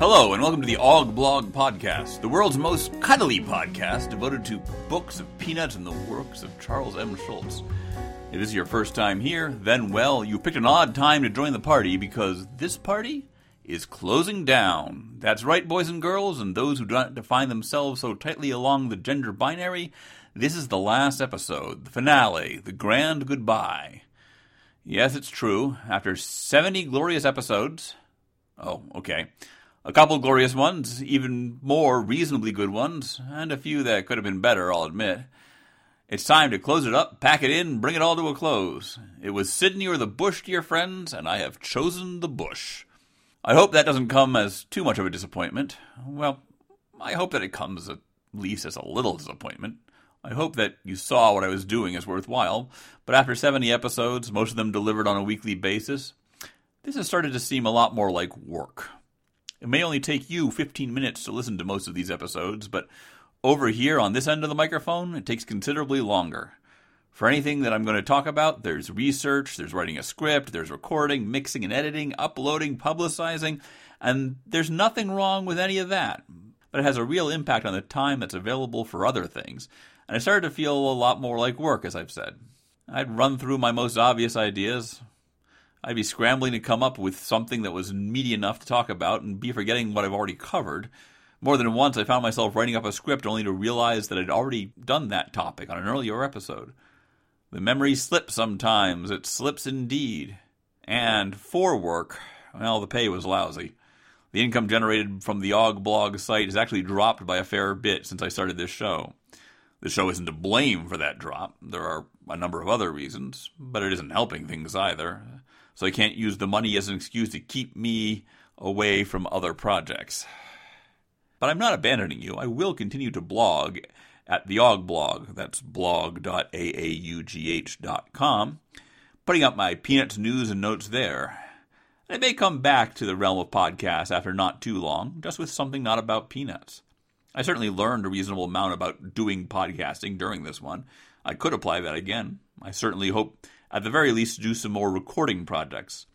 Hello, and welcome to the AAUGH Blog Podcast, the world's most cuddly podcast devoted to books of peanuts and the works of Charles M. Schulz. If this is your first time here, then, well, you picked an odd time to join the party because this party is closing down. That's right, boys and girls, and those who do not define themselves so tightly along the gender binary. This is the last episode, the finale, the grand goodbye. Yes, it's true. After 70 glorious episodes. Oh, okay a couple glorious ones, even more reasonably good ones, and a few that could have been better, I'll admit. It's time to close it up, pack it in, bring it all to a close. It was Sydney or the bush, dear friends, and I have chosen the bush. I hope that doesn't come as too much of a disappointment. Well, I hope that it comes at least as a little disappointment. I hope that you saw what I was doing as worthwhile, but after 70 episodes, most of them delivered on a weekly basis, this has started to seem a lot more like work. It may only take you 15 minutes to listen to most of these episodes, but over here on this end of the microphone, it takes considerably longer. For anything that I'm going to talk about, there's research, there's writing a script, there's recording, mixing and editing, uploading, publicizing, and there's nothing wrong with any of that. But it has a real impact on the time that's available for other things. And I started to feel a lot more like work, as I've said. I'd run through my most obvious ideas, I'd be scrambling to come up with something that was meaty enough to talk about and be forgetting what I've already covered. More than once, I found myself writing up a script only to realize that I'd already done that topic on an earlier episode. The memory slips sometimes, it slips indeed. And for work, well, the pay was lousy. The income generated from the AAUGH blog site has actually dropped by a fair bit since I started this show. The show isn't to blame for that drop. There are a number of other reasons, but it isn't helping things either so I can't use the money as an excuse to keep me away from other projects. But I'm not abandoning you. I will continue to blog at the AAUGH blog. That's blog.aauGh.com, putting up my Peanuts news and notes there. I may come back to the realm of podcasts after not too long, just with something not about peanuts. I certainly learned a reasonable amount about doing podcasting during this one. I could apply that again. I certainly hope at the very least, do some more recording projects,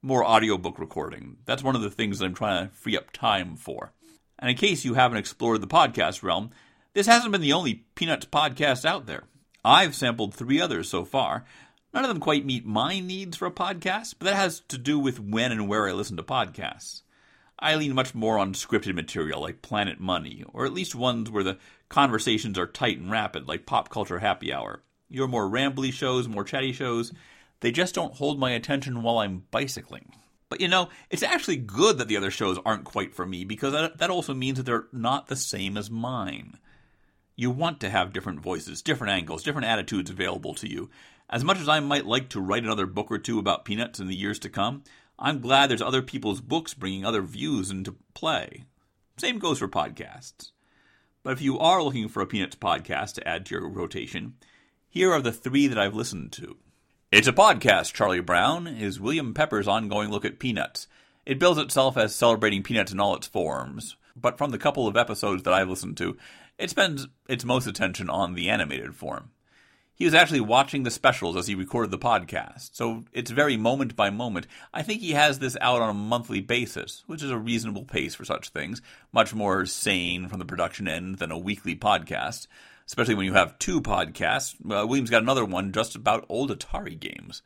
more audiobook recording. That's one of the things that I'm trying to free up time for. And in case you haven't explored the podcast realm, this hasn't been the only Peanuts podcast out there. I've sampled three others so far. None of them quite meet my needs for a podcast, but that has to do with when and where I listen to podcasts. I lean much more on scripted material like Planet Money, or at least ones where the conversations are tight and rapid like Pop Culture Happy Hour your more rambly shows, more chatty shows, they just don't hold my attention while I'm bicycling. But you know, it's actually good that the other shows aren't quite for me because that, also means that they're not the same as mine. You want to have different voices, different angles, different attitudes available to you. As much as I might like to write another book or two about peanuts in the years to come, I'm glad there's other people's books bringing other views into play. Same goes for podcasts. But if you are looking for a Peanuts podcast to add to your rotation, here are the three that I've listened to. It's a podcast, Charlie Brown, is William Pepper's ongoing look at Peanuts. It bills itself as celebrating Peanuts in all its forms, but from the couple of episodes that I've listened to, it spends its most attention on the animated form. He was actually watching the specials as he recorded the podcast, so it's very moment by moment. I think he has this out on a monthly basis, which is a reasonable pace for such things, much more sane from the production end than a weekly podcast especially when you have two podcasts. Uh, Williams got another one just about old Atari games.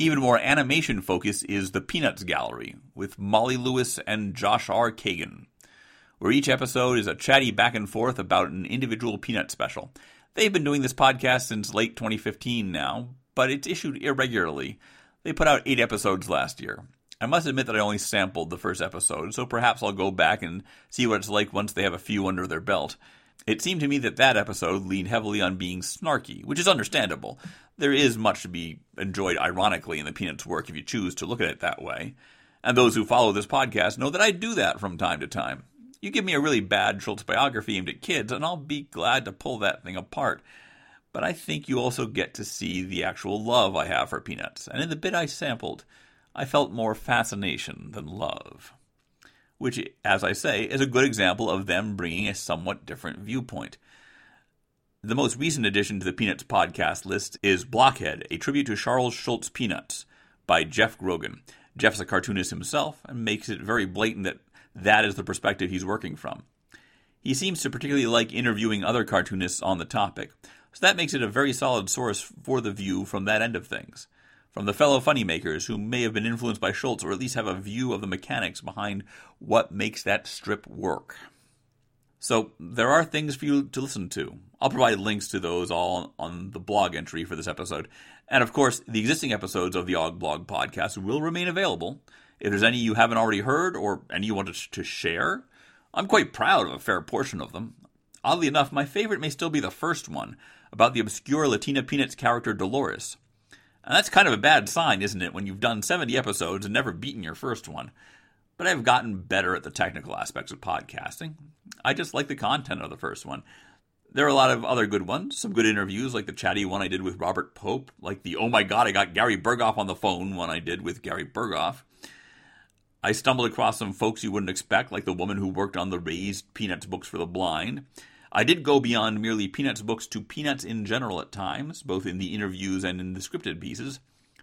Even more animation focused is the Peanuts Gallery with Molly Lewis and Josh R. Kagan, where each episode is a chatty back and forth about an individual Peanut special. They've been doing this podcast since late 2015 now, but it's issued irregularly. They put out eight episodes last year. I must admit that I only sampled the first episode, so perhaps I'll go back and see what it's like once they have a few under their belt. It seemed to me that that episode leaned heavily on being snarky, which is understandable. There is much to be enjoyed ironically in the Peanuts work if you choose to look at it that way. And those who follow this podcast know that I do that from time to time. You give me a really bad Schulz biography aimed at kids, and I'll be glad to pull that thing apart. But I think you also get to see the actual love I have for Peanuts. And in the bit I sampled, I felt more fascination than love which, as I say, is a good example of them bringing a somewhat different viewpoint. The most recent addition to the Peanuts podcast list is Blockhead, a tribute to Charles Schulz Peanuts by Jeff Grogan. Jeff's a cartoonist himself and makes it very blatant that that is the perspective he's working from. He seems to particularly like interviewing other cartoonists on the topic, so that makes it a very solid source for the view from that end of things. From the fellow funny makers who may have been influenced by Schulz or at least have a view of the mechanics behind what makes that strip work. So there are things for you to listen to. I'll provide links to those all on the blog entry for this episode. And of course, the existing episodes of the AAUGH Blog podcast will remain available. If there's any you haven't already heard or any you want to share, I'm quite proud of a fair portion of them. Oddly enough, my favorite may still be the first one, about the obscure Latina Peanuts character Dolores. And that's kind of a bad sign, isn't it, when you've done 70 episodes and never beaten your first one? But I've gotten better at the technical aspects of podcasting. I just like the content of the first one. There are a lot of other good ones, some good interviews, like the chatty one I did with Robert Pope, like the oh my god, I got Gary Burghoff on the phone one I did with Gary Burghoff. I stumbled across some folks you wouldn't expect, like the woman who worked on the raised Peanuts books for the blind. I did go beyond merely Peanuts books to Peanuts in general at times, both in the interviews and in the scripted pieces,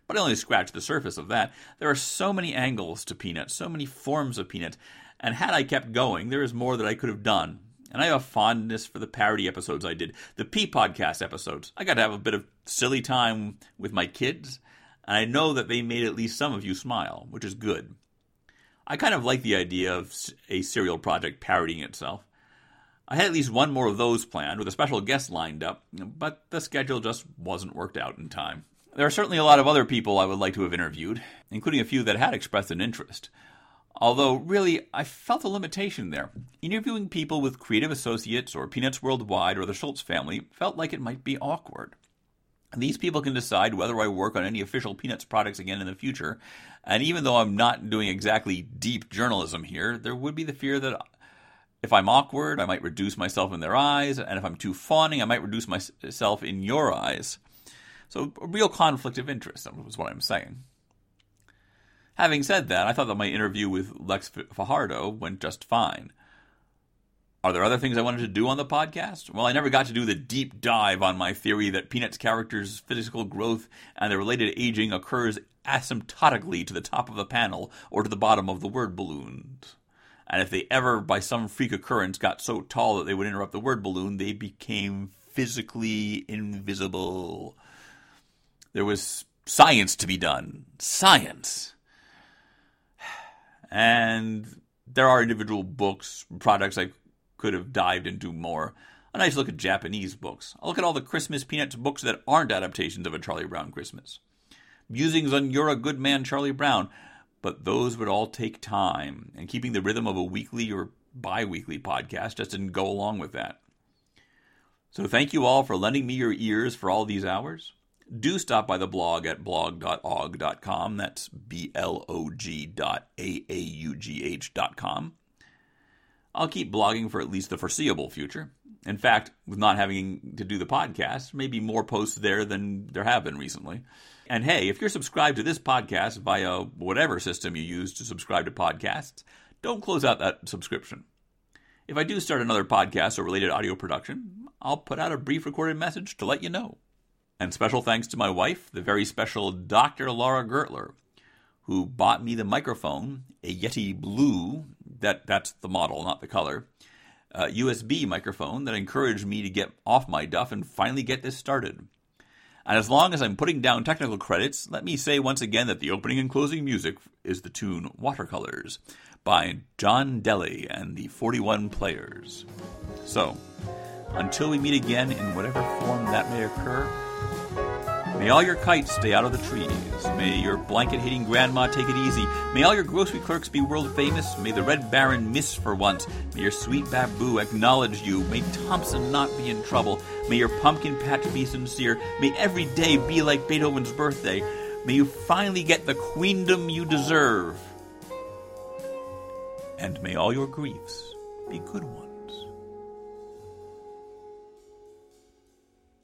but I only scratched the surface of that. There are so many angles to Peanuts, so many forms of Peanuts, and had I kept going, there is more that I could have done. And I have a fondness for the parody episodes I did, the P podcast episodes. I got to have a bit of silly time with my kids, and I know that they made at least some of you smile, which is good. I kind of like the idea of a serial project parodying itself. I had at least one more of those planned with a special guest lined up, but the schedule just wasn't worked out in time. There are certainly a lot of other people I would like to have interviewed, including a few that had expressed an interest. Although, really, I felt a limitation there. Interviewing people with creative associates or Peanuts Worldwide or the Schulz family felt like it might be awkward. These people can decide whether I work on any official Peanuts products again in the future. And even though I'm not doing exactly deep journalism here, there would be the fear that if I'm awkward, I might reduce myself in their eyes. And if I'm too fawning, I might reduce myself in your eyes. So, a real conflict of interest is what I'm saying. Having said that, I thought that my interview with Lex Fajardo went just fine. Are there other things I wanted to do on the podcast? Well, I never got to do the deep dive on my theory that Peanuts characters' physical growth and their related aging occurs asymptotically to the top of the panel or to the bottom of the word balloons. And if they ever, by some freak occurrence, got so tall that they would interrupt the word balloon, they became physically invisible. There was science to be done. Science. And there are individual books, products I could have dived into more. A nice look at Japanese books. I'll look at all the Christmas Peanuts books that aren't adaptations of A Charlie Brown Christmas. Musings on You're a Good Man, Charlie Brown. But those would all take time, and keeping the rhythm of a weekly or bi weekly podcast just didn't go along with that. So thank you all for lending me your ears for all these hours do stop by the blog at blog.aaugh.com. That's B L O G dot A A U G H dot com. I'll keep blogging for at least the foreseeable future. In fact, with not having to do the podcast, maybe more posts there than there have been recently. And hey, if you're subscribed to this podcast via whatever system you use to subscribe to podcasts, don't close out that subscription. If I do start another podcast or related audio production, I'll put out a brief recorded message to let you know. And special thanks to my wife, the very special Dr. Laura Gertler, who bought me the microphone, a Yeti Blue, that, that's the model, not the color, uh, USB microphone that encouraged me to get off my duff and finally get this started. And as long as I'm putting down technical credits, let me say once again that the opening and closing music is the tune Watercolors by John Deley and the 41 Players. So, until we meet again in whatever form that may occur, May all your kites stay out of the trees. May your blanket hating grandma take it easy. May all your grocery clerks be world famous. May the Red Baron miss for once. May your sweet Babboo acknowledge you. May Thompson not be in trouble. May your pumpkin patch be sincere. May every day be like Beethoven's birthday. May you finally get the queendom you deserve. And may all your griefs be good ones.